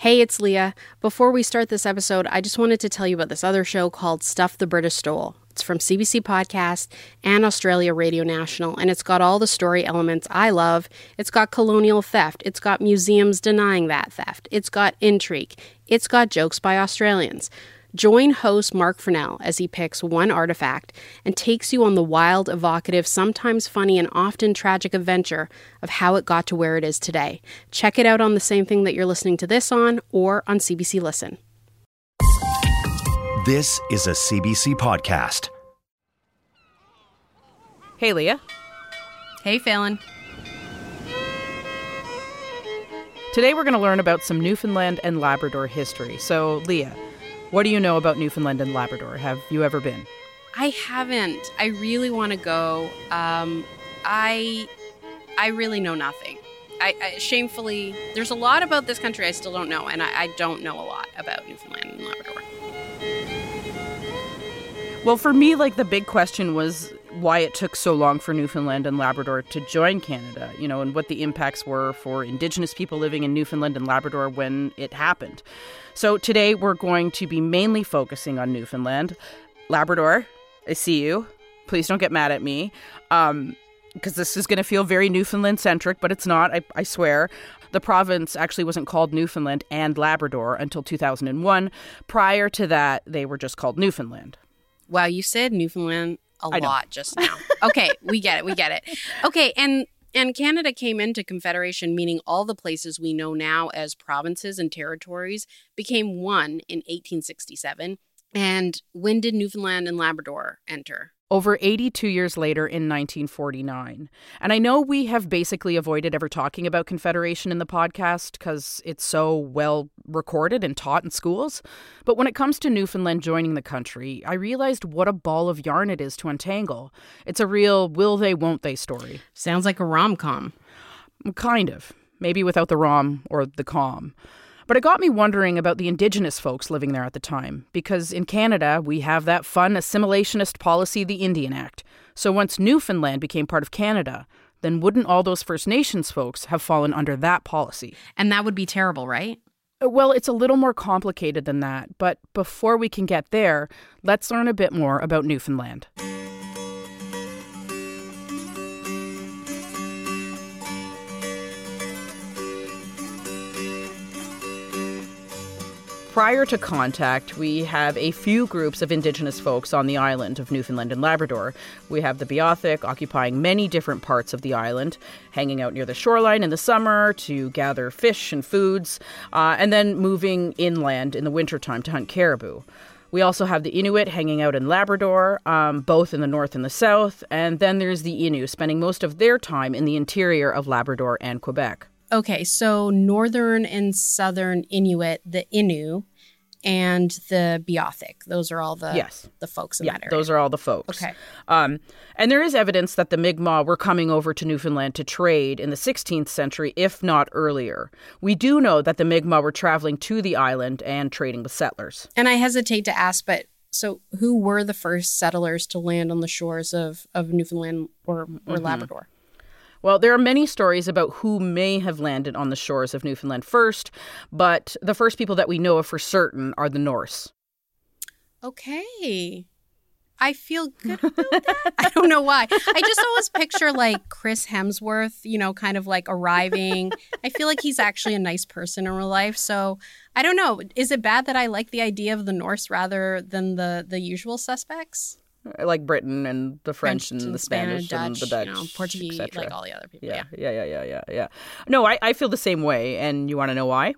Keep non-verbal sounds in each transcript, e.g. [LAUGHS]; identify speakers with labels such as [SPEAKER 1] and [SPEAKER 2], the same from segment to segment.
[SPEAKER 1] Hey, it's Leah. Before we start this episode, I just wanted to tell you about this other show called Stuff the British Stole. It's from CBC Podcast and Australia Radio National, and it's got all the story elements I love. It's got colonial theft, it's got museums denying that theft, it's got intrigue, it's got jokes by Australians. Join host Marc Fennell as he picks one artifact and takes you on the wild, evocative, sometimes funny, and often tragic adventure of how it got to where it is today. Check it out on the same thing that you're listening to this on or on CBC Listen.
[SPEAKER 2] This is a CBC podcast.
[SPEAKER 3] Hey, Leah.
[SPEAKER 1] Hey, Phelan.
[SPEAKER 3] Today we're going to learn about some Newfoundland and Labrador history. So, Leah, what do you know about Newfoundland and Labrador? Have you ever been?
[SPEAKER 1] I haven't. I really want to go. Um, I I really know nothing. I, I, shamefully, there's a lot about this country I still don't know, and I, I don't know a lot about Newfoundland and Labrador.
[SPEAKER 3] Well, for me, like the big question was why it took so long for Newfoundland and Labrador to join Canada, you know, and what the impacts were for Indigenous people living in Newfoundland and Labrador when it happened. So today we're going to be mainly focusing on Newfoundland. Labrador, I see you. Please don't get mad at me. Um, because this is going to feel very Newfoundland centric, but it's not, I, I swear. The province actually wasn't called Newfoundland and Labrador until 2001. Prior to that, they were just called Newfoundland.
[SPEAKER 1] Wow, you said Newfoundland a lot just now. okay, we get it. We get it. Okay, and and Canada came into confederation, meaning all the places we know now as provinces and territories became one in 1867. And when did Newfoundland and Labrador enter?
[SPEAKER 3] Over 82 years later in 1949. And I know we have basically avoided ever talking about Confederation in the podcast because it's so well recorded and taught in schools. But when it comes to Newfoundland joining the country, I realized what a ball of yarn it is to untangle. It's a real will they, won't they story.
[SPEAKER 1] Sounds like a rom com.
[SPEAKER 3] Kind of. Maybe without the rom or the com. But it got me wondering about the Indigenous folks living there at the time, because in Canada, we have that fun assimilationist policy, the Indian Act. So once Newfoundland became part of Canada, then wouldn't all those First Nations folks have fallen under that policy?
[SPEAKER 1] And that would be terrible, right?
[SPEAKER 3] Uh, well, it's a little more complicated than that, but before we can get there, let's learn a bit more about Newfoundland. Prior to contact, we have a few groups of indigenous folks on the island of Newfoundland and Labrador. We have the Beothuk occupying many different parts of the island, hanging out near the shoreline in the summer to gather fish and foods, uh, and then moving inland in the wintertime to hunt caribou. We also have the Inuit hanging out in Labrador, um, both in the north and the south, and then there's the Innu spending most of their time in the interior of Labrador and Quebec.
[SPEAKER 1] Okay, so northern and southern Inuit, the Innu, and the Beothuk. Those are all the
[SPEAKER 3] yes.
[SPEAKER 1] the folks in
[SPEAKER 3] yeah,
[SPEAKER 1] that area.
[SPEAKER 3] Those are all the folks.
[SPEAKER 1] Okay.
[SPEAKER 3] Um, and there is evidence that the Mi'kmaq were coming over to Newfoundland to trade in the 16th century, if not earlier. We do know that the Mi'kmaq were traveling to the island and trading with settlers.
[SPEAKER 1] And I hesitate to ask, but so who were the first settlers to land on the shores of, of Newfoundland or, or mm-hmm. Labrador?
[SPEAKER 3] Well, there are many stories about who may have landed on the shores of Newfoundland first, but the first people that we know of for certain are the Norse.
[SPEAKER 1] Okay. I feel good about that. I don't know why. I just always picture like Chris Hemsworth, you know, kind of like arriving. I feel like he's actually a nice person in real life. So I don't know. Is it bad that I like the idea of the Norse rather than the the usual suspects?
[SPEAKER 3] Like Britain and the French,
[SPEAKER 1] French
[SPEAKER 3] and,
[SPEAKER 1] and
[SPEAKER 3] the Spanish,
[SPEAKER 1] Dutch,
[SPEAKER 3] and the Dutch,
[SPEAKER 1] you know, Portuguese, like all the other people.
[SPEAKER 3] Yeah, yeah, yeah, yeah, yeah, yeah. No, I, I feel the same way, and you want to know why?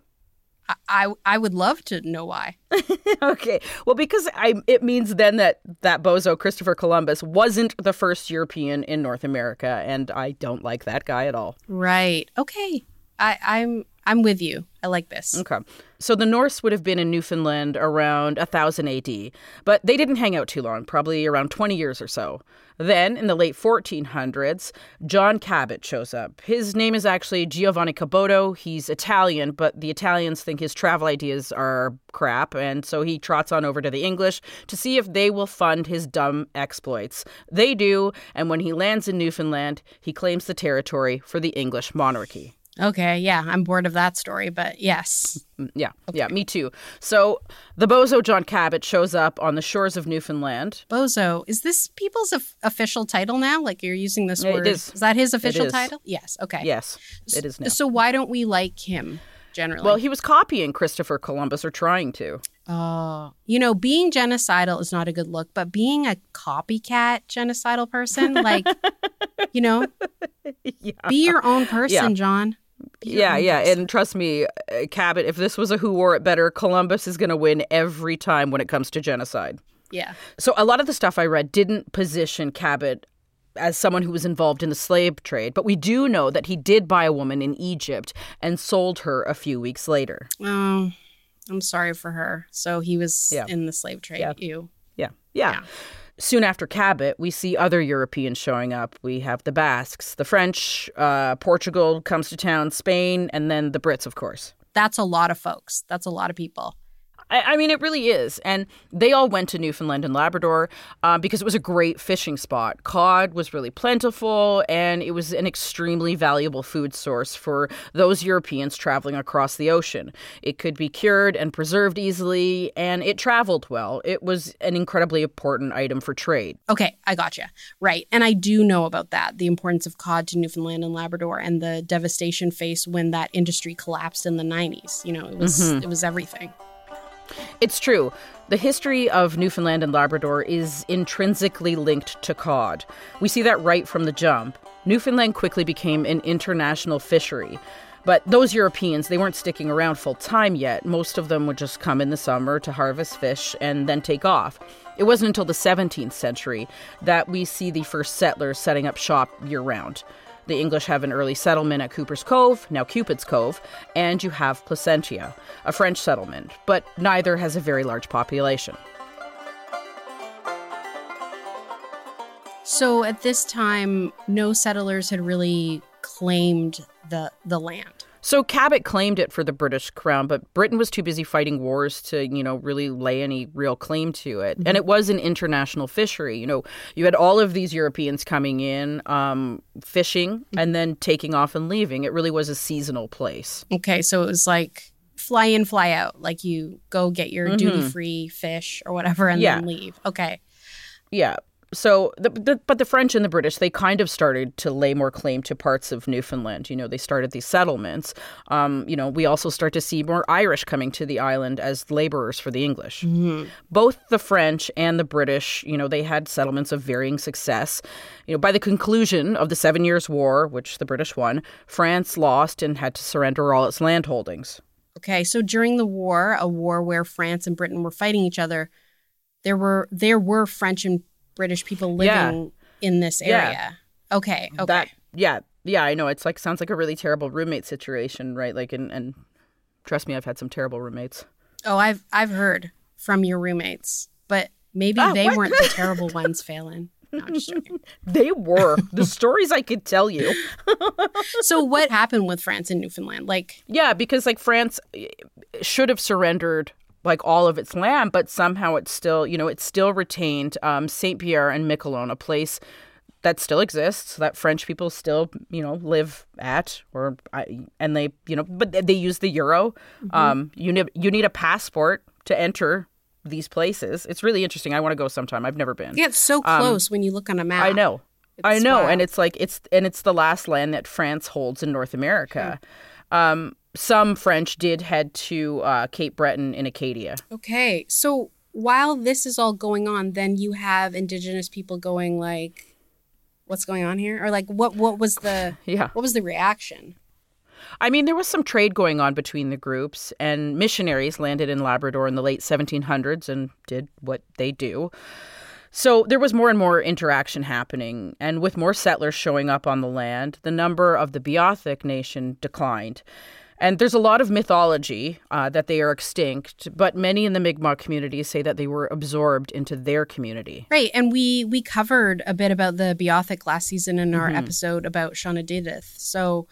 [SPEAKER 1] I, I, I would love to know why. [LAUGHS]
[SPEAKER 3] okay, well, because I it means then that that bozo Christopher Columbus wasn't the first European in North America, and I don't like that guy at all.
[SPEAKER 1] Right. Okay. I, I'm I'm with you. I like this.
[SPEAKER 3] Okay. So the Norse would have been in Newfoundland around 1000 AD, but they didn't hang out too long, probably around 20 years or so. Then, in the late 1400s, John Cabot shows up. His name is actually Giovanni Caboto. He's Italian, but the Italians think his travel ideas are crap, and so he trots on over to the English to see if they will fund his dumb exploits. They do, and when he lands in Newfoundland, he claims the territory for the English monarchy.
[SPEAKER 1] Okay, yeah, I'm bored of that story, but yes.
[SPEAKER 3] Mm, Yeah, yeah, me too. So the bozo John Cabot shows up on the shores of Newfoundland.
[SPEAKER 1] Bozo, is this people's of- official title now? Like you're using this
[SPEAKER 3] It
[SPEAKER 1] word?
[SPEAKER 3] is.
[SPEAKER 1] that his official
[SPEAKER 3] is.
[SPEAKER 1] title? Yes. Okay.
[SPEAKER 3] Yes, it is now.
[SPEAKER 1] So why don't we like him generally?
[SPEAKER 3] Well, he was copying Christopher Columbus, or trying to.
[SPEAKER 1] Oh, you know, being genocidal is not a good look, but being a copycat genocidal person, like, [LAUGHS] you know, [LAUGHS]
[SPEAKER 3] yeah.
[SPEAKER 1] be your own person,
[SPEAKER 3] Yeah.
[SPEAKER 1] John. Be
[SPEAKER 3] Yeah, yeah,
[SPEAKER 1] person.
[SPEAKER 3] and trust me, uh, Cabot. If this was a Who Wore It Better, Columbus is going to win every time when it comes to genocide.
[SPEAKER 1] yeah.
[SPEAKER 3] So a lot of the stuff I read didn't position Cabot as someone who was involved in the slave trade, but we do know that he did buy a woman in Egypt and sold her a few weeks later.
[SPEAKER 1] Oh, I'm sorry for her. So he was
[SPEAKER 3] Yeah.
[SPEAKER 1] in the slave trade.
[SPEAKER 3] Yeah.
[SPEAKER 1] Ew.
[SPEAKER 3] Yeah. Yeah.
[SPEAKER 1] Yeah.
[SPEAKER 3] Soon after Cabot, we see other Europeans showing up. We have the Basques, the French, uh, Portugal comes to town, Spain, and then the Brits, of course.
[SPEAKER 1] That's a lot of folks. That's a lot of people.
[SPEAKER 3] I, I mean, it really is. And they all went to Newfoundland and Labrador uh, because it was a great fishing spot. Cod was really plentiful, and it was an extremely valuable food source for those Europeans traveling across the ocean. It could be cured and preserved easily, and it traveled well. It was an incredibly important item for trade.
[SPEAKER 1] Okay, I gotcha. Right. And I do know about that the importance of cod to Newfoundland and Labrador and the devastation faced when that industry collapsed in the 90s. You know, it was
[SPEAKER 3] Mm-hmm.
[SPEAKER 1] it was everything.
[SPEAKER 3] It's true. The history of Newfoundland and Labrador is intrinsically linked to cod. We see that right from the jump. Newfoundland quickly became an international fishery. But those Europeans, they weren't sticking around full time yet. Most of them would just come in the summer to harvest fish and then take off. It wasn't until the 17th century that we see the first settlers setting up shop year round. The English have an early settlement at Cuper's Cove, now Cupid's Cove, and you have Placentia, a French settlement, but neither has a very large population.
[SPEAKER 1] So at this time, no settlers had really claimed the the land.
[SPEAKER 3] So Cabot claimed it for the British crown, but Britain was too busy fighting wars to, you know, really lay any real claim to it. And it was an international fishery. You know, you had all of these Europeans coming in, um, fishing, and then taking off and leaving. It really was a seasonal place.
[SPEAKER 1] Okay, so it was like fly in, fly out. Like you go get your duty free fish or whatever and
[SPEAKER 3] Mm-hmm. Yeah.
[SPEAKER 1] then leave. Okay.
[SPEAKER 3] Yeah. So, the, the, but the French and the British, they kind of started to lay more claim to parts of Newfoundland. You know, they started these settlements. Um, you know, we also start to see more Irish coming to the island as laborers for the English. Both the French and the British, you know, they had settlements of varying success. You know, by the conclusion of the Seven Years' War, which the British won, France lost and had to surrender all its land holdings.
[SPEAKER 1] Okay, so during the war, a war where France and Britain were fighting each other, there were there were French and British people
[SPEAKER 3] Yeah.
[SPEAKER 1] living in this
[SPEAKER 3] Yeah.
[SPEAKER 1] area. Okay, okay.
[SPEAKER 3] That, yeah, yeah, I know. It's like sounds like a really terrible roommate situation, right? Like, and, and trust me, I've had some terrible roommates.
[SPEAKER 1] oh, I've I've heard from your roommates, but maybe
[SPEAKER 3] Ah,
[SPEAKER 1] they
[SPEAKER 3] what?
[SPEAKER 1] weren't the [LAUGHS] terrible ones, Phelan. No, I'm just joking. [LAUGHS]
[SPEAKER 3] They were the stories I could tell you. [LAUGHS]
[SPEAKER 1] So what happened with France and Newfoundland? Like,
[SPEAKER 3] Yeah, because like France should have surrendered like all of its land, but somehow it's still, you know, it still retained um, Saint Pierre and Miquelon, a place that still exists that French people still, you know, live at, or I- and they, you know, but they use the euro. Um, you need you need a passport to enter these places. It's really interesting. I want to go sometime. I've never been.
[SPEAKER 1] yeah, it's so close when you look on a map.
[SPEAKER 3] Um, I know. I know,
[SPEAKER 1] wild.
[SPEAKER 3] and it's like it's and it's the last land that France holds in North America. Um, some French did head to uh, Cape Breton in Acadia.
[SPEAKER 1] Okay, so while this is all going on, then you have Indigenous people going like, "What's going on here?" Or like, "What? What was the? [LAUGHS]
[SPEAKER 3] Yeah,
[SPEAKER 1] What was the reaction?"
[SPEAKER 3] I mean there was some trade going on between the groups, and missionaries landed in Labrador in the late 1700s and did what they do. So there was more and more interaction happening, and with more settlers showing up on the land, the number of the Beothuk nation declined. And there's a lot of mythology uh, that they are extinct, but many in the Mi'kmaq community say that they were absorbed into their community.
[SPEAKER 1] Right, and we we covered a bit about the Beothuk last season in our episode about Shanawdithit. So,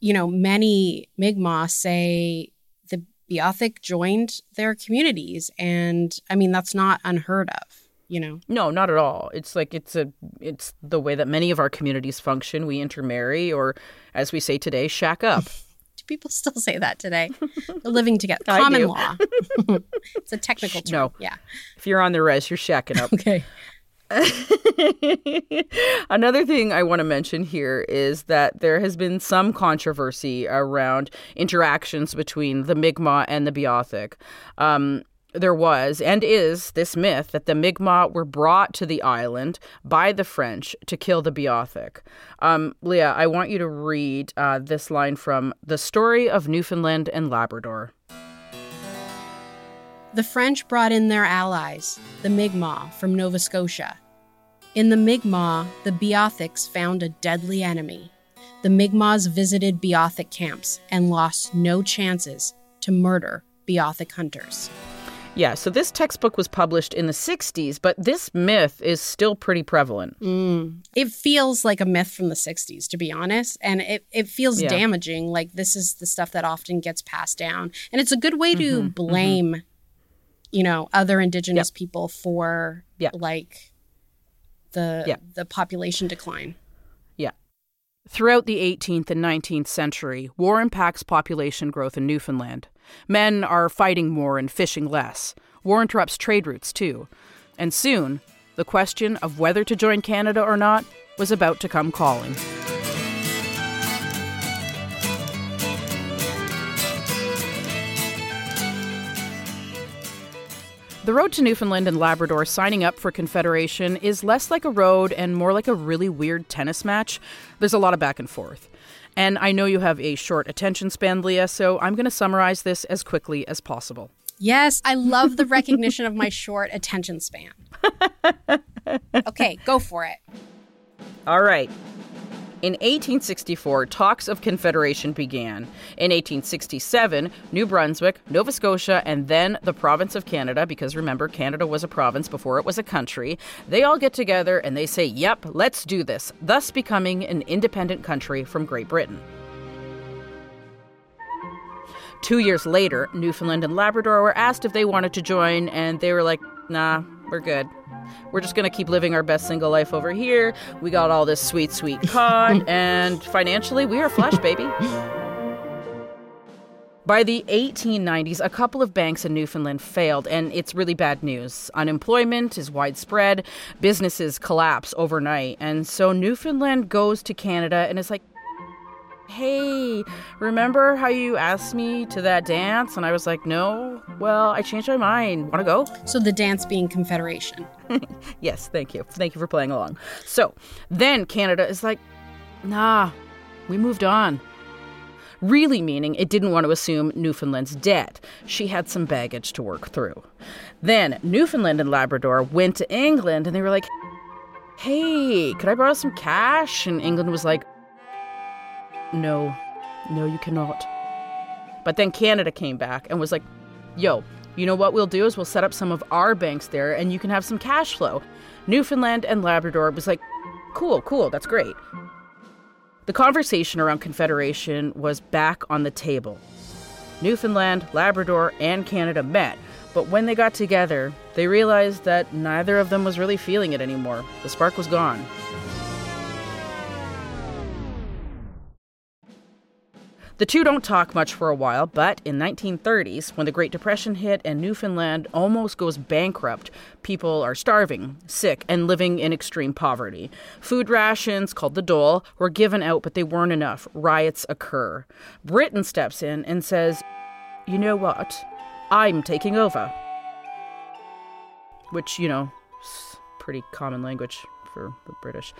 [SPEAKER 1] you know, many Mi'kmaq say the Beothuk joined their communities, and I mean that's not unheard of. You know,
[SPEAKER 3] No, not at all. It's like it's a it's the way that many of our communities function. We intermarry, or as we say today, shack up. [LAUGHS]
[SPEAKER 1] People still say that today. They're living together. Common law. [LAUGHS] it's a technical term.
[SPEAKER 3] no.
[SPEAKER 1] Yeah.
[SPEAKER 3] If you're on the res, you're shacking up.
[SPEAKER 1] Okay. [LAUGHS]
[SPEAKER 3] Another thing I want to mention here is that there has been some controversy around interactions between the Mi'kmaq and the Beothuk. Um, there was and is this myth that the Mi'kmaq were brought to the island by the French to kill the Beothuk. Um, Leah, I want you to read uh, this line from The Story of Newfoundland and Labrador.
[SPEAKER 1] The French brought in their allies, the Mi'kmaq, from Nova Scotia. In the Mi'kmaq, the Beothuks found a deadly enemy. The Mi'kmaqs visited Beothuk camps and lost no chances to murder Beothuk hunters.
[SPEAKER 3] Yeah, so this textbook was published in the 60s, but this myth is still pretty prevalent. Mm.
[SPEAKER 1] It feels like a myth from the 60s, to be honest, and it, it feels
[SPEAKER 3] Yeah.
[SPEAKER 1] damaging. Like this is the stuff that often gets passed down. And it's a good way to mm-hmm, mm-hmm. blame, you know, other indigenous people for
[SPEAKER 3] Yeah.
[SPEAKER 1] like the
[SPEAKER 3] Yeah.
[SPEAKER 1] the population decline.
[SPEAKER 3] Yeah. Throughout the 18th and 19th century, war impacts population growth in Newfoundland. Men are fighting more and fishing less. War interrupts trade routes, too. And soon, the question of whether to join Canada or not was about to come calling. The road to Newfoundland and Labrador signing up for Confederation is less like a road and more like a really weird tennis match. There's a lot of back and forth. And I know you have a short attention span, Leah, so I'm going to summarize this as quickly as possible.
[SPEAKER 1] Yes, I love the [LAUGHS] recognition of my short attention span. [LAUGHS] Okay, go for it.
[SPEAKER 3] All right. In 1864, talks of Confederation began. In 1867, New Brunswick, Nova Scotia, and then the province of Canada, because remember, Canada was a province before it was a country, they all get together and they say, Yep, let's do this, thus becoming an independent country from Great Britain. Two years later, Newfoundland and Labrador were asked if they wanted to join, and they were like, nah, we're good. We're just going to keep living our best single life over here. We got all this sweet, sweet cod, [LAUGHS] and financially, we are flush, baby. By the 1890s, a couple of banks in Newfoundland failed, and it's really bad news. Unemployment is widespread, businesses collapse overnight, and so Newfoundland goes to Canada and is like, hey, remember how you asked me to that dance? And I was like, no. Well, I changed my mind. Want to go?
[SPEAKER 1] So the dance being Confederation. [LAUGHS]
[SPEAKER 3] Yes, thank you. Thank you for playing along. So then Canada is like, nah, we moved on. Really meaning it didn't want to assume Newfoundland's debt. She had some baggage to work through. Then Newfoundland and Labrador went to England and they were like, hey, could I borrow some cash? And England was like, no, no, you cannot. But then Canada came back and was like, yo, you know what we'll do is we'll set up some of our banks there and you can have some cash flow. Newfoundland and Labrador was like, cool, cool, that's great. The conversation around Confederation was back on the table. Newfoundland, Labrador, and Canada met, but when they got together, they realized that neither of them was really feeling it anymore. The spark was gone. The two don't talk much for a while, but in 1930s, when the Great Depression hit and Newfoundland almost goes bankrupt, people are starving, sick, and living in extreme poverty. Food rations, called the dole, were given out, but they weren't enough. Riots occur. Britain steps in and says, You know what? I'm taking over. Which, you know, pretty common language for the British.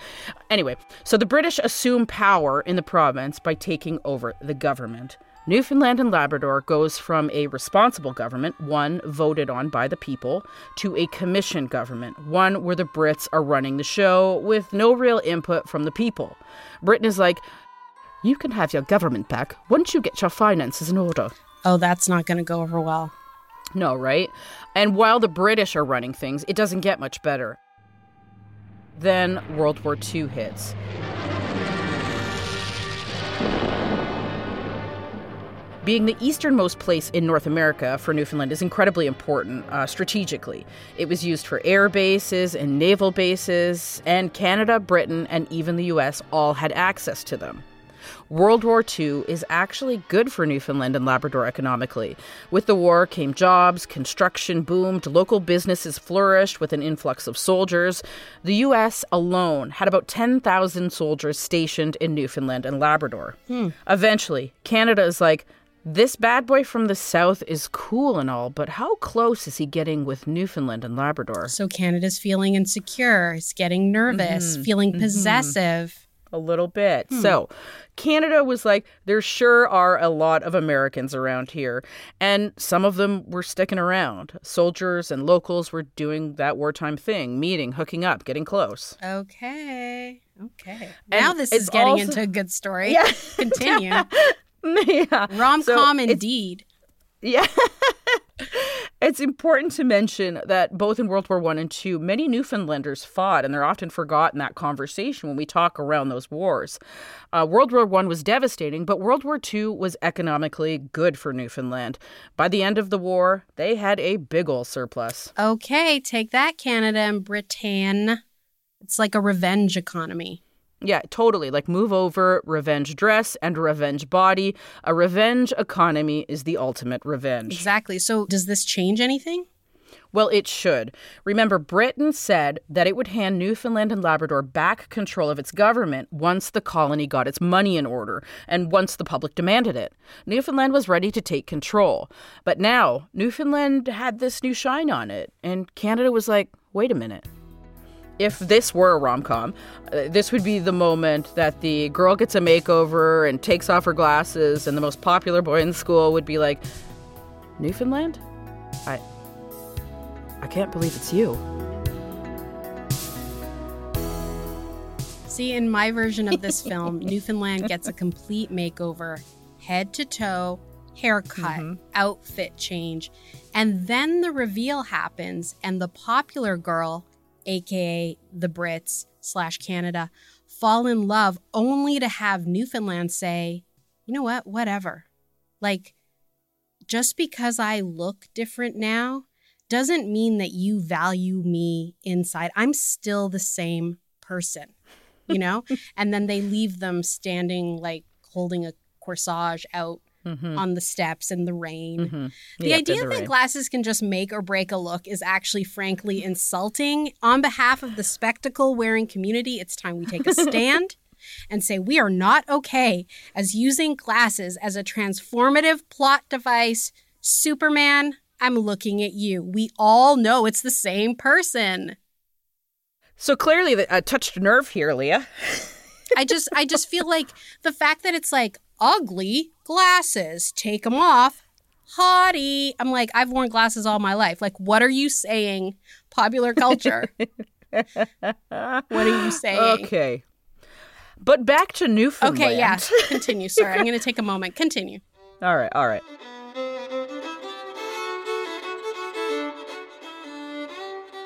[SPEAKER 3] Anyway, so the British assume power in the province by taking over the government. Newfoundland and Labrador goes from a responsible government, one voted on by the people, to a commission government, one where the Brits are running the show with no real input from the people. Britain is like, you can have your government back once you get your finances in order.
[SPEAKER 1] Oh, that's not going to go over well.
[SPEAKER 3] No, right? And while the British are running things, it doesn't get much better. Then World War II hits. Being the easternmost place in North America for Newfoundland is incredibly important uh, strategically. It was used for air bases and naval bases, and Canada, Britain, and even the US all had access to them. World War II is actually good for Newfoundland and Labrador economically. With the war came jobs, construction boomed, local businesses flourished with an influx of soldiers. The U.S. alone had about 10,000 soldiers stationed in Newfoundland and Labrador. Hmm. Eventually, Canada is like, this bad boy from the south is cool and all, but how close is he getting with Newfoundland and Labrador?
[SPEAKER 1] So Canada's feeling insecure, he's getting nervous, mm-hmm. feeling mm-hmm. possessive.
[SPEAKER 3] A little bit. Hmm. So Canada was like, there sure are a lot of Americans around here. And some of them were sticking around. Soldiers and locals were doing that wartime thing, meeting, hooking up, getting close.
[SPEAKER 1] Okay. Okay. And now this is getting also... into a good story. [LAUGHS] Yeah. Continue. [LAUGHS]
[SPEAKER 3] yeah.
[SPEAKER 1] Rom com so indeed.
[SPEAKER 3] Yeah. [LAUGHS] it's important to mention that both in World War One and Two, many Newfoundlanders fought, and they're often forgotten that conversation when we talk around those wars. Uh, World War One was devastating, but World War Two was economically good for Newfoundland. By the end of the war, they had a big ol' surplus.
[SPEAKER 1] Okay, take that, Canada and Britain. It's like a revenge economy.
[SPEAKER 3] Yeah, totally. Like move over, revenge dress, and revenge body. A revenge economy is the ultimate revenge.
[SPEAKER 1] Exactly. So, does this change anything?
[SPEAKER 3] Well, it should. Remember, Britain said that it would hand Newfoundland and Labrador back control of its government once the colony got its money in order and once the public demanded it. Newfoundland was ready to take control. But now, Newfoundland had this new shine on it, and Canada was like, wait a minute if this were a rom com, uh, this would be the moment that the girl gets a makeover and takes off her glasses, and the most popular boy in school would be like, Newfoundland? I. I can't believe it's you.
[SPEAKER 1] See, in my version of this film, [LAUGHS] Newfoundland gets a complete makeover head to toe, haircut, mm-hmm. outfit change. And then the reveal happens, and the popular girl aka the Brits slash Canada, fall in love only to have Newfoundland say, you know what, whatever. Like, just because I look different now doesn't mean that you value me inside. I'm still the same person, you know? [LAUGHS] and then they leave them standing, like holding a corsage out mm-hmm. on the steps in the rain. Mm-hmm. The yep, idea the that rain. glasses can just make or break a look is actually frankly insulting. On behalf of the spectacle wearing community, it's time we take a [LAUGHS] stand. and say we are not okay as using glasses as a transformative plot device. Superman, I'm looking at you. We all know it's the same person.
[SPEAKER 3] So clearly, that uh, touched a nerve here, Leah.
[SPEAKER 1] I just, I just feel like the fact that it's like ugly glasses. Take them off. Hottie. I'm like, I've worn glasses all my life. Like, what are you saying? Popular culture. [LAUGHS] what are you saying?
[SPEAKER 3] Okay. But back to Newfoundland.
[SPEAKER 1] Okay, yeah. [LAUGHS] Continue. Sorry, I'm going to take a moment. Continue.
[SPEAKER 3] All right, all right.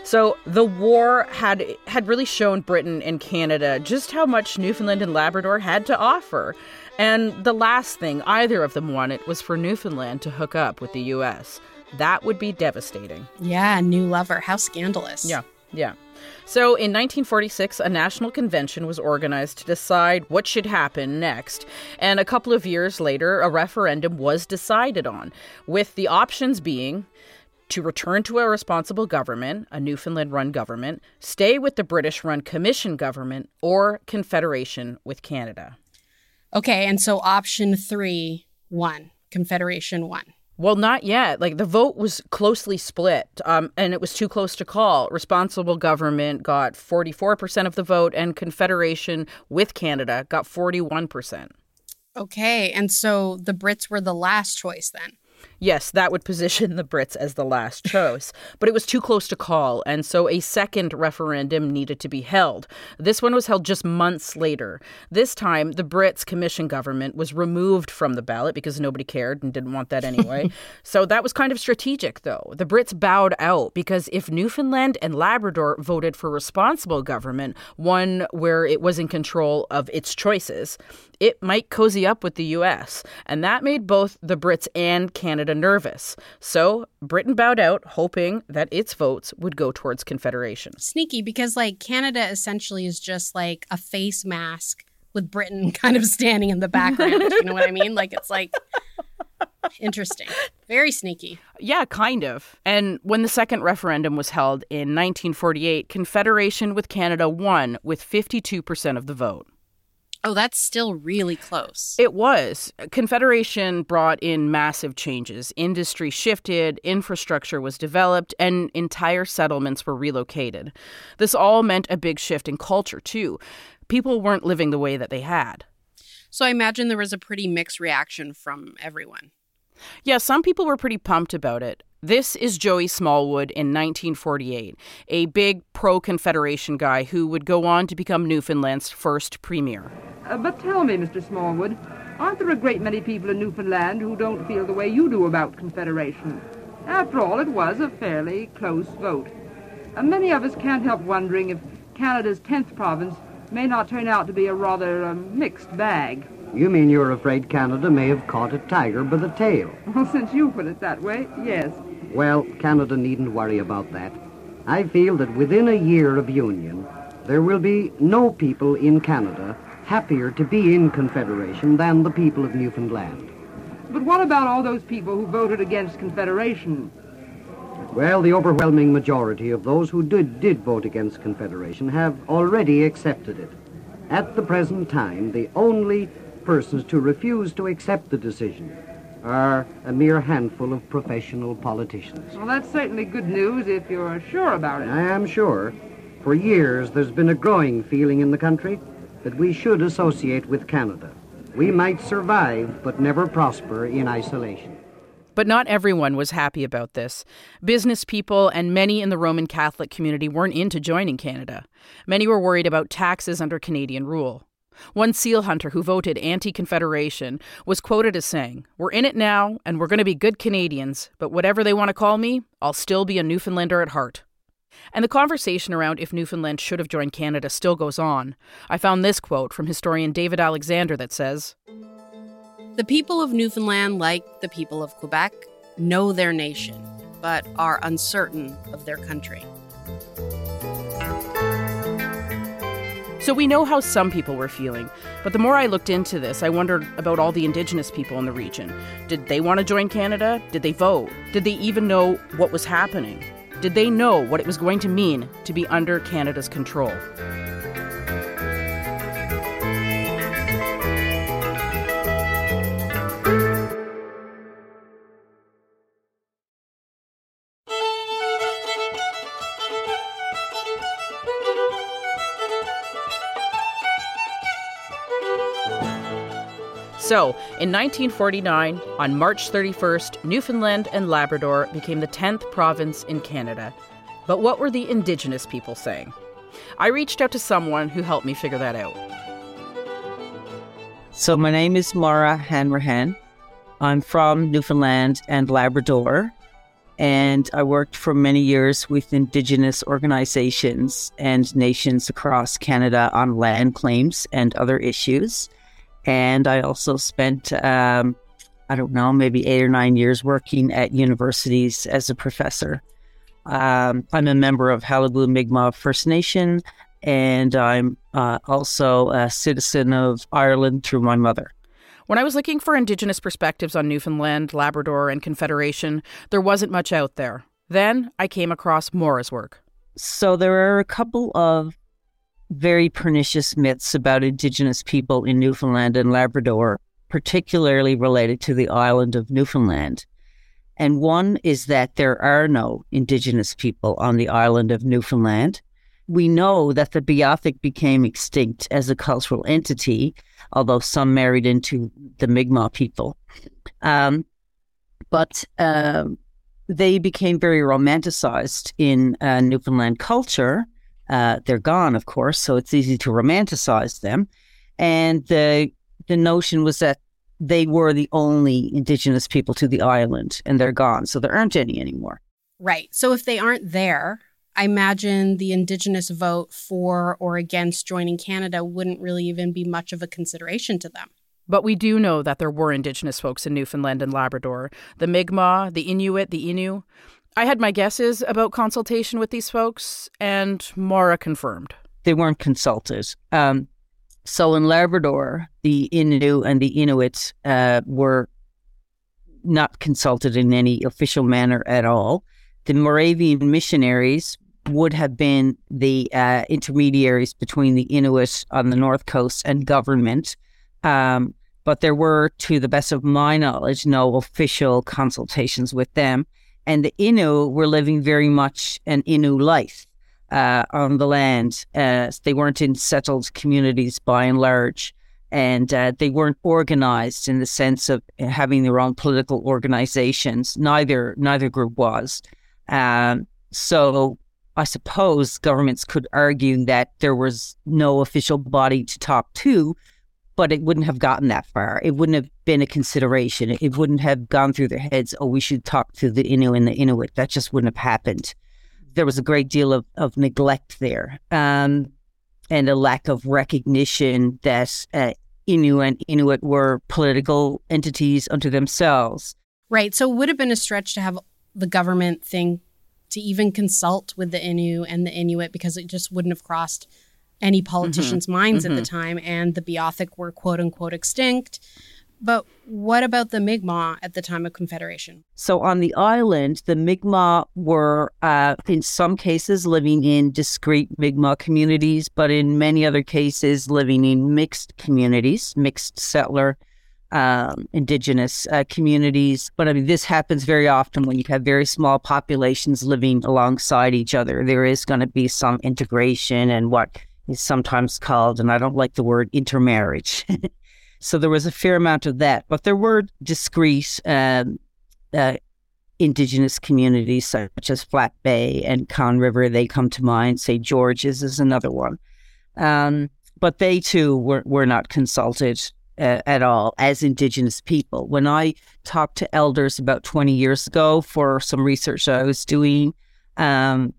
[SPEAKER 3] So the war had had really shown Britain and Canada just how much Newfoundland and Labrador had to offer. And the last thing either of them wanted was for Newfoundland to hook up with the US. That would be devastating.
[SPEAKER 1] Yeah, new lover. How scandalous.
[SPEAKER 3] Yeah. Yeah. So in 1946, a national convention was organized to decide what should happen next. And a couple of years later, a referendum was decided on, with the options being to return to a responsible government, a Newfoundland run government, stay with the British run Commission government, or Confederation with Canada.
[SPEAKER 1] Okay, and so option three won, Confederation won.
[SPEAKER 3] Well, not yet. Like the vote was closely split, um, and it was too close to call. Responsible government got 44% of the vote, and Confederation with Canada got 41%.
[SPEAKER 1] Okay, and so the Brits were the last choice then.
[SPEAKER 3] Yes, that would position the Brits as the last choice, but it was too close to call, and so a second referendum needed to be held. This one was held just months later. This time, the Brits' commission government was removed from the ballot because nobody cared and didn't want that anyway. [LAUGHS] so that was kind of strategic, though. The Brits bowed out because if Newfoundland and Labrador voted for responsible government, one where it was in control of its choices, it might cozy up with the US, and that made both the Brits and Canada nervous. So Britain bowed out, hoping that its votes would go towards Confederation.
[SPEAKER 1] Sneaky, because like Canada essentially is just like a face mask with Britain [LAUGHS] kind of standing in the background. you know what I mean? Like it's like interesting. Very sneaky.
[SPEAKER 3] Yeah, kind of. And when the second referendum was held in 1948, Confederation with Canada won with 52% of the vote.
[SPEAKER 1] Oh, that's still really close.
[SPEAKER 3] It was. Confederation brought in massive changes. Industry shifted, infrastructure was developed, and entire settlements were relocated. This all meant a big shift in culture, too. People weren't living the way that they had.
[SPEAKER 1] So I imagine there was a pretty mixed reaction from everyone.
[SPEAKER 3] Yeah, some people were pretty pumped about it. This is Joey Smallwood in 1948, a big pro Confederation guy who would go on to become Newfoundland's first premier.
[SPEAKER 4] Uh, but tell me, Mr. Smallwood, aren't there a great many people in Newfoundland who don't feel the way you do about Confederation? After all, it was a fairly close vote. Uh, many of us can't help wondering if Canada's 10th province may not turn out to be a rather uh, mixed bag.
[SPEAKER 5] You mean you're afraid Canada may have caught a tiger by the tail?
[SPEAKER 4] Well, since you put it that way, yes.
[SPEAKER 5] Well, Canada needn't worry about that. I feel that within a year of union, there will be no people in Canada happier to be in Confederation than the people of Newfoundland.
[SPEAKER 4] But what about all those people who voted against Confederation?
[SPEAKER 5] Well, the overwhelming majority of those who did, did vote against Confederation have already accepted it. At the present time, the only persons to refuse to accept the decision are a mere handful of professional politicians.
[SPEAKER 4] Well, that's certainly good news if you're sure about it.
[SPEAKER 5] I am sure. For years, there's been a growing feeling in the country that we should associate with Canada. We might survive, but never prosper in isolation.
[SPEAKER 3] But not everyone was happy about this. Business people and many in the Roman Catholic community weren't into joining Canada. Many were worried about taxes under Canadian rule. One seal hunter who voted anti Confederation was quoted as saying, We're in it now, and we're going to be good Canadians, but whatever they want to call me, I'll still be a Newfoundlander at heart. And the conversation around if Newfoundland should have joined Canada still goes on. I found this quote from historian David Alexander that says
[SPEAKER 1] The people of Newfoundland, like the people of Quebec, know their nation, but are uncertain of their country.
[SPEAKER 3] So we know how some people were feeling, but the more I looked into this, I wondered about all the Indigenous people in the region. Did they want to join Canada? Did they vote? Did they even know what was happening? Did they know what it was going to mean to be under Canada's control? So, in 1949, on March 31st, Newfoundland and Labrador became the 10th province in Canada. But what were the Indigenous people saying? I reached out to someone who helped me figure that out.
[SPEAKER 6] So, my name is Maura Hanrahan. I'm from Newfoundland and Labrador, and I worked for many years with Indigenous organizations and nations across Canada on land claims and other issues. And I also spent, um, I don't know, maybe eight or nine years working at universities as a professor. Um, I'm a member of Qalipu Mi'kmaq First Nation, and I'm uh, also a citizen of Ireland through my mother.
[SPEAKER 3] When I was looking for Indigenous perspectives on Newfoundland, Labrador, and Confederation, there wasn't much out there. Then I came across Maura's work.
[SPEAKER 6] So there are a couple of very pernicious myths about Indigenous people in Newfoundland and Labrador, particularly related to the island of Newfoundland. And one is that there are no Indigenous people on the island of Newfoundland. We know that the Beothuk became extinct as a cultural entity, although some married into the Mi'kmaq people. Um, but uh, they became very romanticized in uh, Newfoundland culture uh, they're gone, of course, so it's easy to romanticize them. And the the notion was that they were the only indigenous people to the island, and they're gone, so there aren't any anymore.
[SPEAKER 1] Right. So if they aren't there, I imagine the indigenous vote for or against joining Canada wouldn't really even be much of a consideration to them.
[SPEAKER 3] But we do know that there were indigenous folks in Newfoundland and Labrador the Mi'kmaq, the Inuit, the Innu. I had my guesses about consultation with these folks, and Maura confirmed.
[SPEAKER 6] They weren't consulted. Um, So in Labrador, the Innu and the Inuit uh, were not consulted in any official manner at all. The Moravian missionaries would have been the uh, intermediaries between the Inuit on the north coast and government. Um, but there were, to the best of my knowledge, no official consultations with them. And the Innu were living very much an Innu life uh, on the land. Uh, they weren't in settled communities by and large, and uh, they weren't organized in the sense of having their own political organizations. Neither neither group was. Um, so I suppose governments could argue that there was no official body to talk to, but it wouldn't have gotten that far. It wouldn't have been a consideration. It wouldn't have gone through their heads, oh, we should talk to the Innu and the Inuit. That just wouldn't have happened. There was a great deal of, of neglect there um, and a lack of recognition that uh, Innu and Inuit were political entities unto themselves.
[SPEAKER 1] Right. So it would have been a stretch to have the government think to even consult with the Innu and the Inuit because it just wouldn't have crossed any politicians' mm-hmm. minds mm-hmm. at the mm-hmm. time. And the Beothuk were quote unquote extinct. But what about the Mi'kmaq at the time of Confederation?
[SPEAKER 6] So on the island, the Mi'kmaq were, uh, in some cases, living in discrete Mi'kmaq communities, but in many other cases, living in mixed communities, mixed settler um, indigenous uh, communities. But I mean, this happens very often when you have very small populations living alongside each other. There is going to be some integration and what is sometimes called, and I don't like the word intermarriage. [LAUGHS] so there was a fair amount of that. But there were discrete um, uh, indigenous communities such as Flat Bay and Conne River. They come to mind. St. George's is another one. Um, but they too were, were not consulted uh, at all as Indigenous people. When I talked to elders about 20 years ago for some research I was doing, um,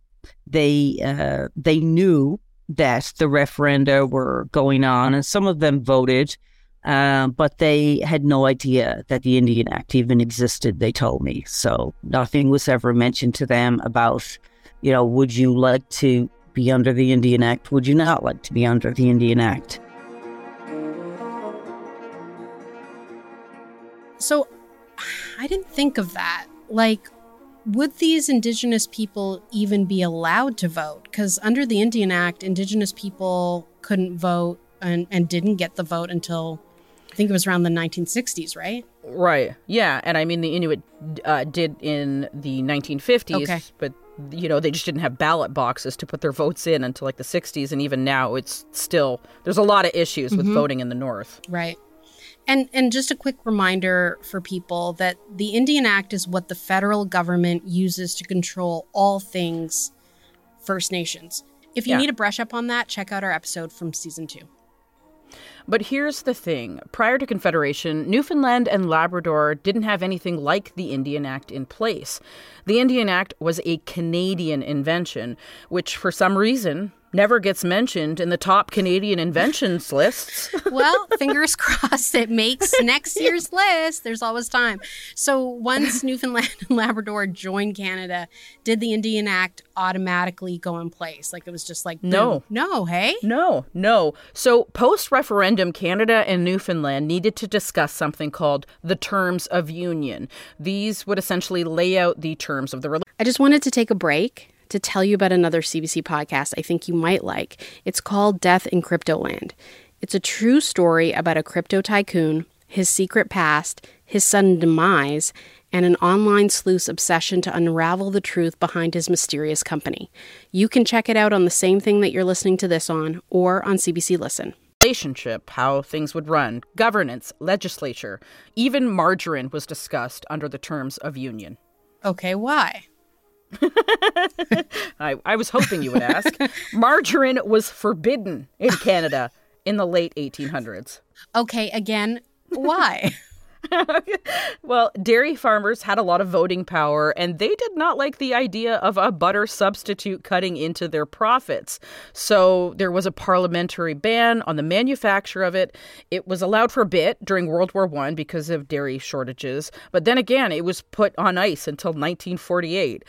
[SPEAKER 6] they uh, they knew that the referenda were going on, and some of them voted, uh, but they had no idea that the Indian Act even existed. They told me so. Nothing was ever mentioned to them about, you know, would you like to be under the Indian Act? Would you not like to be under the Indian Act?
[SPEAKER 1] So I didn't think of that. Like, would these indigenous people even be allowed to vote? Because under the Indian Act, indigenous people couldn't vote and, and didn't get the vote until I think it was around the 1960s, right?
[SPEAKER 3] Right. Yeah. And I mean, the Inuit uh, did in the 1950s, okay. but you know they just didn't have ballot boxes to put their votes in until like the 60s and even now it's still there's a lot of issues with mm-hmm. voting in the north
[SPEAKER 1] right and and just a quick reminder for people that the Indian Act is what the federal government uses to control all things First Nations. If you yeah. need a brush up on that, check out our episode from season 2.
[SPEAKER 3] But here's the thing prior to Confederation, Newfoundland and Labrador didn't have anything like the Indian Act in place. The Indian Act was a Canadian invention, which for some reason never gets mentioned in the top Canadian inventions lists. [LAUGHS]
[SPEAKER 1] well, fingers crossed it makes next year's list. There's always time. So once Newfoundland and Labrador joined Canada, did the Indian Act automatically go in place? Like it was just like,
[SPEAKER 3] no.
[SPEAKER 1] No, hey?
[SPEAKER 3] No, no. So post referendum, Canada and Newfoundland needed to discuss something called the Terms of Union. These would essentially lay out the terms of the relationship.
[SPEAKER 1] I just wanted to take a break to tell you about another CBC podcast I think you might like. It's called Death in Cryptoland. It's a true story about a crypto tycoon, his secret past, his sudden demise, and an online sleuth's obsession to unravel the truth behind his mysterious company. You can check it out on the same thing that you're listening to this on or on CBC Listen
[SPEAKER 3] relationship, how things would run, governance, legislature. Even margarine was discussed under the terms of union.
[SPEAKER 1] Okay, why? [LAUGHS]
[SPEAKER 3] I, I was hoping you would ask. [LAUGHS] Margarine was forbidden in Canada in the late 1800s.
[SPEAKER 1] Okay, again, why? [LAUGHS]
[SPEAKER 3] well, dairy farmers had a lot of voting power, and they did not like the idea of a butter substitute cutting into their profits. So there was a parliamentary ban on the manufacture of it. It was allowed for a bit during World War I because of dairy shortages, but then again, it was put on ice until 1948.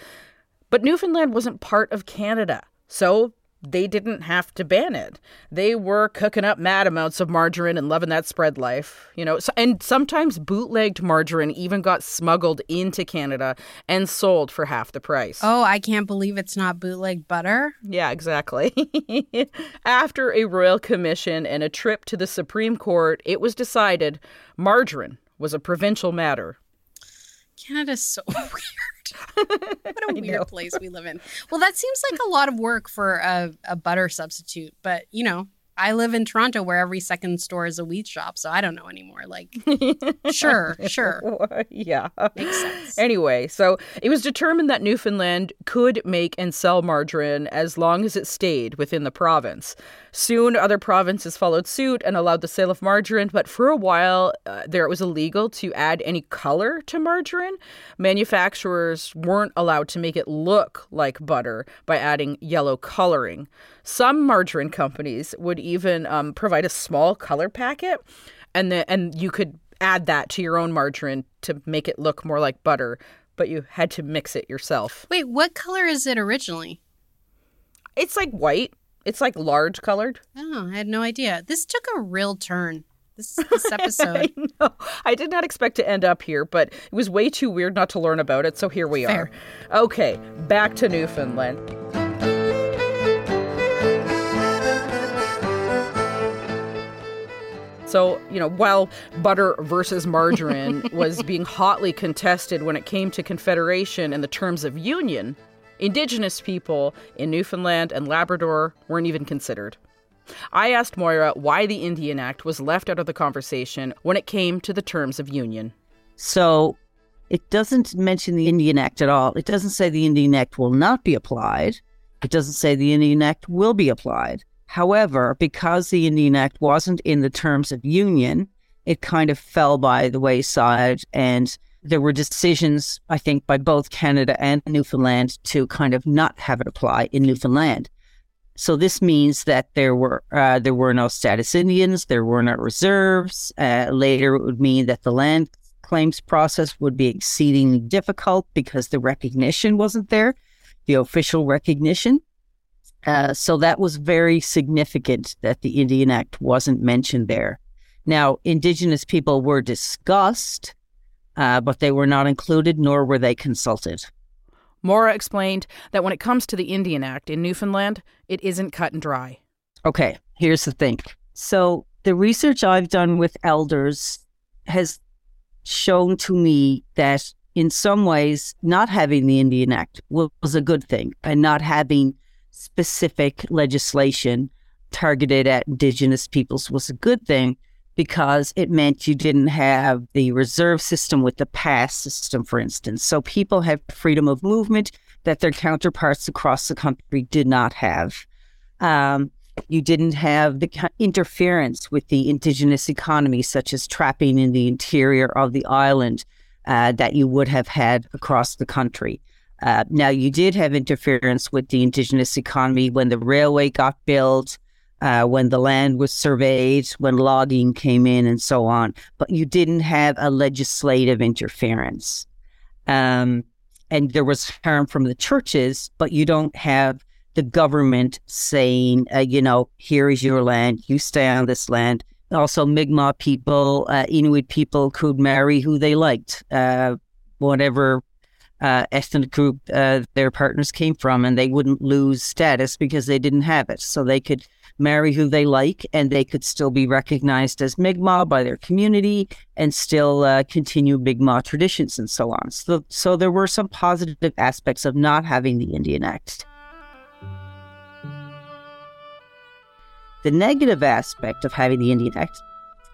[SPEAKER 3] But Newfoundland wasn't part of Canada. So they didn't have to ban it. They were cooking up mad amounts of margarine and loving that spread life, you know. So, and sometimes bootlegged margarine even got smuggled into Canada and sold for half the price.
[SPEAKER 1] Oh, I can't believe it's not bootleg butter.
[SPEAKER 3] Yeah, exactly. [LAUGHS] After a royal commission and a trip to the Supreme Court, it was decided margarine was a provincial matter.
[SPEAKER 1] Canada's so [LAUGHS] weird. What a [LAUGHS] weird place we live in. Well, that seems like a lot of work for a, a butter substitute, but you know, I live in Toronto where every second store is a wheat shop, so I don't know anymore. Like, [LAUGHS] sure, sure. [LAUGHS]
[SPEAKER 3] yeah.
[SPEAKER 1] Makes sense.
[SPEAKER 3] Anyway, so it was determined that Newfoundland could make and sell margarine as long as it stayed within the province. Soon, other provinces followed suit and allowed the sale of margarine, but for a while, uh, there it was illegal to add any color to margarine. Manufacturers weren't allowed to make it look like butter by adding yellow coloring. Some margarine companies would even um, provide a small color packet, and then and you could add that to your own margarine to make it look more like butter, but you had to mix it yourself.
[SPEAKER 1] Wait, what color is it originally?
[SPEAKER 3] It's like white. It's like large colored.
[SPEAKER 1] Oh, I had no idea. This took a real turn. This, [LAUGHS] this episode.
[SPEAKER 3] I. I did not expect to end up here, but it was way too weird not to learn about it, so here we
[SPEAKER 1] Fair.
[SPEAKER 3] are. Okay, back to Newfoundland. So, you know, while butter versus margarine [LAUGHS] was being hotly contested when it came to Confederation and the terms of union, Indigenous people in Newfoundland and Labrador weren't even considered. I asked Maura why the Indian Act was left out of the conversation when it came to the terms of union.
[SPEAKER 6] So it doesn't mention the Indian Act at all. It doesn't say the Indian Act will not be applied. It doesn't say the Indian Act will be applied. However, because the Indian Act wasn't in the terms of union, it kind of fell by the wayside. And there were decisions, I think, by both Canada and Newfoundland to kind of not have it apply in Newfoundland. So this means that there were uh, there were no status Indians, there were no reserves. Uh, later, it would mean that the land claims process would be exceedingly difficult because the recognition wasn't there, the official recognition. Uh, so that was very significant that the Indian Act wasn't mentioned there. Now, Indigenous people were discussed, uh, but they were not included, nor were they consulted.
[SPEAKER 3] Maura explained that when it comes to the Indian Act in Newfoundland, it isn't cut and dry.
[SPEAKER 6] Okay, here's the thing. So, the research I've done with elders has shown to me that in some ways, not having the Indian Act was a good thing, and not having specific legislation targeted at Indigenous peoples was a good thing because it meant you didn't have the reserve system with the pass system, for instance. So people have freedom of movement that their counterparts across the country did not have. Um, you didn't have the interference with the indigenous economy, such as trapping in the interior of the island, uh, that you would have had across the country. Uh, now, you did have interference with the indigenous economy when the railway got built, uh, when the land was surveyed, when logging came in, and so on. But you didn't have a legislative interference. Um, and there was harm from the churches, but you don't have the government saying, uh, you know, here is your land, you stay on this land. Also, Mi'kmaq people, uh, Inuit people could marry who they liked, uh, whatever uh, ethnic group uh, their partners came from, and they wouldn't lose status because they didn't have it. So they could marry who they like, and they could still be recognized as Mi'kmaq by their community and still uh, continue Mi'kmaq traditions and so on. So, so there were some positive aspects of not having the Indian Act. The negative aspect of having the Indian Act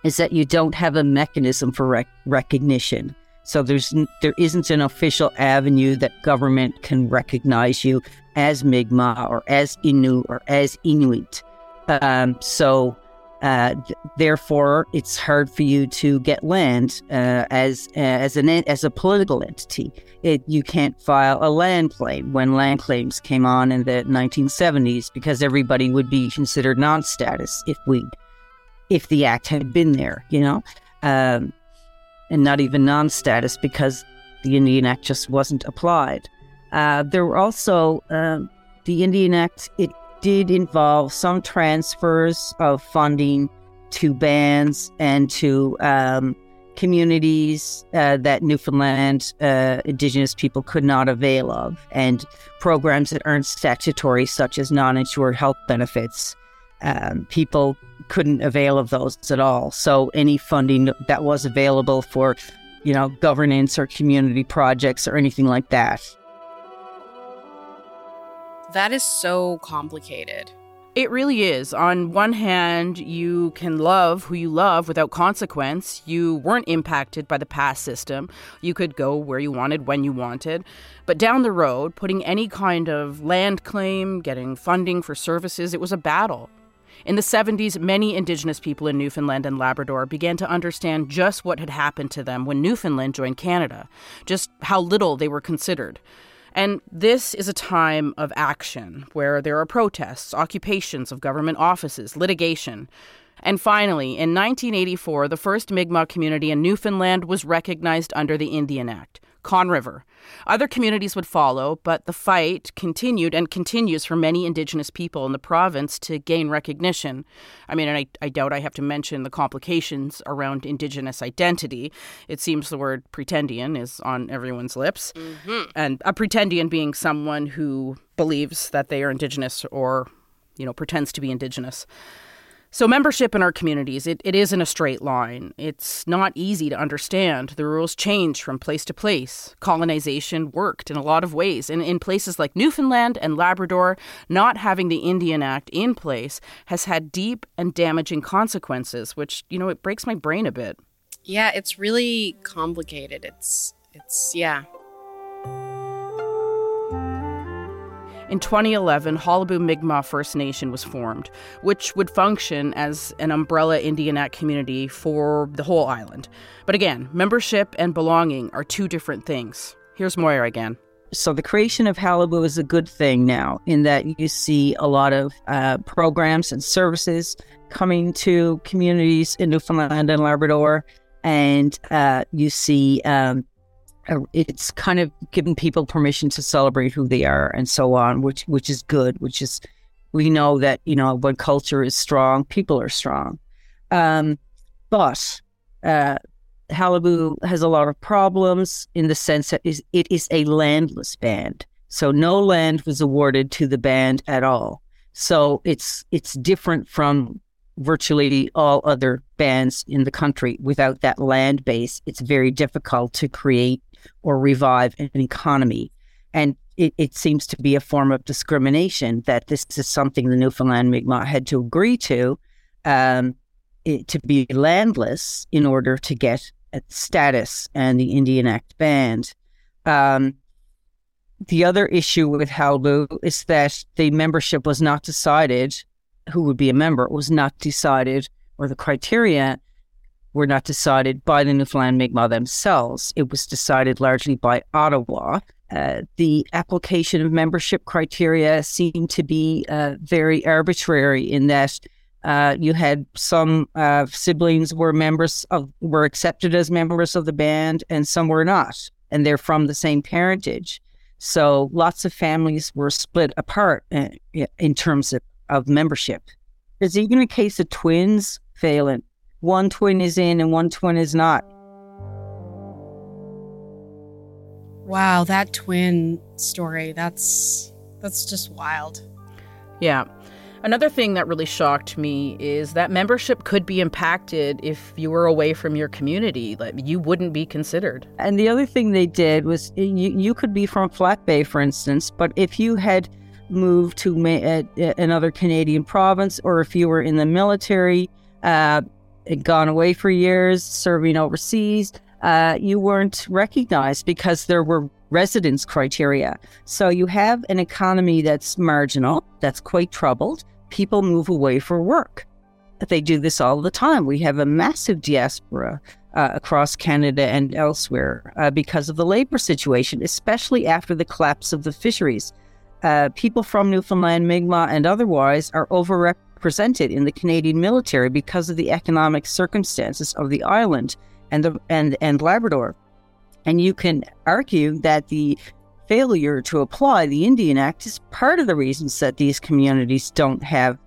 [SPEAKER 6] is that you don't have a mechanism for rec- recognition. So there's there isn't an official avenue that government can recognize you as Mi'kmaq or as Innu or as Inuit. Um, so uh, therefore, it's hard for you to get land uh, as uh, as an as a political entity. It, you can't file a land claim when land claims came on in the 1970s because everybody would be considered non-status if we if the act had been there, you know, um, and not even non-status because the Indian Act just wasn't applied. Uh, there were also um, the Indian Act. It did involve some transfers of funding to bands and to um, communities uh, that Newfoundland uh, Indigenous people could not avail of, and programs that earned statutory, such as non insured health benefits. Um, people couldn't avail of those at all. So any funding that was available for, you know, governance or community projects or anything like that.
[SPEAKER 1] That is so complicated.
[SPEAKER 3] It really is. On one hand, you can love who you love without consequence. You weren't impacted by the pass system. You could go where you wanted when you wanted. But down the road, putting any kind of land claim, getting funding for services, it was a battle. In the 70s, many Indigenous people in Newfoundland and Labrador began to understand just what had happened to them when Newfoundland joined Canada, just how little they were considered. And this is a time of action where there are protests, occupations of government offices, litigation. And finally, in 1984, the first Mi'kmaq community in Newfoundland was recognized under the Indian Act. Conne River. Other communities would follow, but the fight continued and continues for many Indigenous people in the province to gain recognition. I mean, and I, I doubt I have to mention the complications around Indigenous identity. It seems the word pretendian is on everyone's lips. Mm-hmm. And a pretendian being someone who believes that they are Indigenous or, you know, pretends to be Indigenous. So, membership in our communities, it, it isn't a straight line. It's not easy to understand. The rules change from place to place. Colonization worked in a lot of ways. And in places like Newfoundland and Labrador, not having the Indian Act in place has had deep and damaging consequences, which, you know, it breaks my brain a bit.
[SPEAKER 1] Yeah, it's really complicated. It's, it's, yeah,
[SPEAKER 3] In 2011, Qalipu Mi'kmaq First Nation was formed, which would function as an umbrella Indian Act community for the whole island. But again, membership and belonging are two different things. Here's Maura again.
[SPEAKER 6] So the creation of Qalipu is a good thing now, in that you see a lot of uh, programs and services coming to communities in Newfoundland and Labrador, and uh, you see um, it's kind of giving people permission to celebrate who they are and so on, which which is good. Which is we know that you know when culture is strong, people are strong. Um, but uh, Qalipu has a lot of problems in the sense that it is a landless band, so no land was awarded to the band at all. So it's it's different from virtually all other bands in the country. Without that land base, it's very difficult to create or revive an economy. And it, it, seems to be a form of discrimination that this is something the Newfoundland Mi'kmaq had to agree to um, it, to be landless in order to get status and the Indian Act band. Um, the other issue with Qalipu is that the membership was not decided, who would be a member, was not decided, or the criteria were not decided by the Newfoundland Mi'kmaq themselves. It was decided largely by Ottawa. Uh, the application of membership criteria seemed to be uh, very arbitrary in that uh, you had some uh, siblings were members of were accepted as members of the band, and some were not, and they're from the same parentage. So lots of families were split apart uh, in terms of, of membership. There's even a case of twins failing one twin is in and one twin is not.
[SPEAKER 1] Wow, that twin story, that's that's just wild.
[SPEAKER 3] Yeah. Another thing that really shocked me is that membership could be impacted if you were away from your community. Like you wouldn't be considered.
[SPEAKER 6] And the other thing they did was you, you could be from Flat Bay, for instance, but if you had moved to ma- uh, another Canadian province or if you were in the military, uh, had gone away for years, serving overseas, uh, you weren't recognized because there were residence criteria. So you have an economy that's marginal, that's quite troubled. People move away for work. They do this all the time. We have a massive diaspora uh, across Canada and elsewhere uh, because of the labor situation, especially after the collapse of the fisheries. Uh, people from Newfoundland, Mi'kmaq, and otherwise are overrepresented in the Canadian military because of the economic circumstances of the island and the and and Labrador. And you can argue that the failure to apply the Indian Act is part of the reasons that these communities don't have,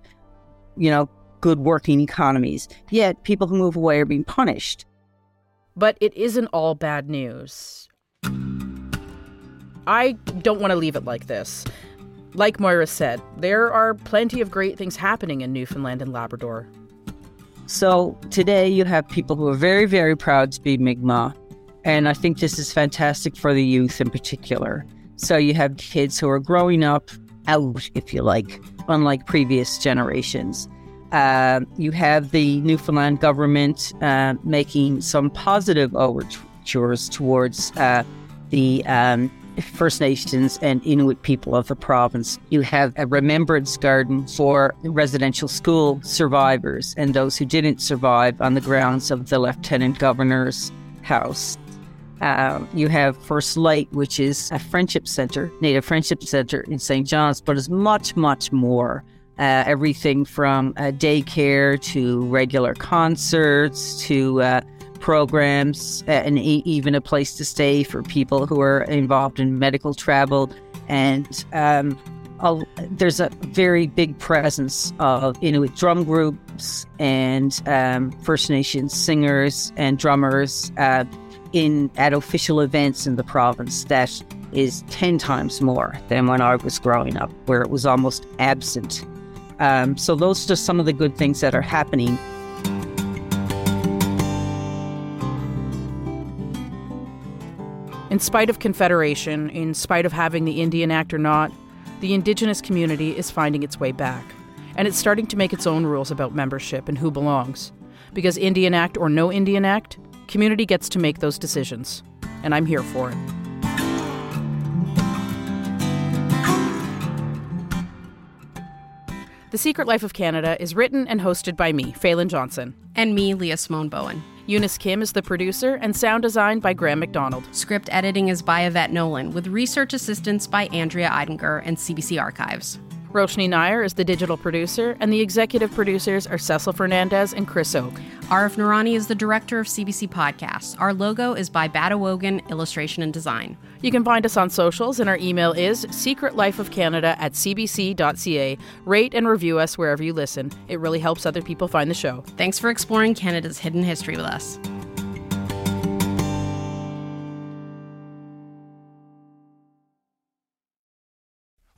[SPEAKER 6] you know, good working economies. Yet people who move away are being punished.
[SPEAKER 3] But it isn't all bad news. I don't want to leave it like this. Like Maura said, there are plenty of great things happening in Newfoundland and Labrador.
[SPEAKER 6] So today you have people who are very, very proud to be Mi'kmaq. And I think this is fantastic for the youth in particular. So you have kids who are growing up out, if you like, unlike previous generations. Uh, you have the Newfoundland government uh, making some positive overtures towards uh, the um, First Nations and Inuit people of the province. You have a remembrance garden for residential school survivors and those who didn't survive on the grounds of the Lieutenant Governor's house. Uh, you have First Light, which is a friendship center, Native Friendship Center in St. John's, but is much, much more. Uh, everything from uh, daycare to regular concerts to uh, programs and even a place to stay for people who are involved in medical travel. And um, there's a very big presence of Inuit drum groups and um, First Nations singers and drummers uh, in at official events in the province that is 10 times more than when I was growing up, where it was almost absent. Um, so, those are just some of the good things that are happening
[SPEAKER 3] In spite of Confederation, in spite of having the Indian Act or not, the Indigenous community is finding its way back. And it's starting to make its own rules about membership and who belongs. Because Indian Act or no Indian Act, community gets to make those decisions. And I'm here for it. The Secret Life of Canada is written and hosted by me, Falen Johnson.
[SPEAKER 1] And me, Leah Simone Bowen.
[SPEAKER 3] Eunice Kim is the producer, and sound design by Graham McDonald.
[SPEAKER 1] Script editing is by Yvette Nolan, with research assistance by Andrea Eidinger and CBC Archives.
[SPEAKER 3] Roshni Nair is the digital producer, and the executive producers are Cecil Fernandez and Chris Oke.
[SPEAKER 1] Arif Noorani is the director of CBC Podcasts. Our logo is by Badawogan Illustration and Design.
[SPEAKER 3] You can find us on socials, and our email is secretlifeofcanada at cbc.ca. Rate and review us wherever you listen. It really helps other people find the show.
[SPEAKER 1] Thanks for exploring Canada's hidden history with us.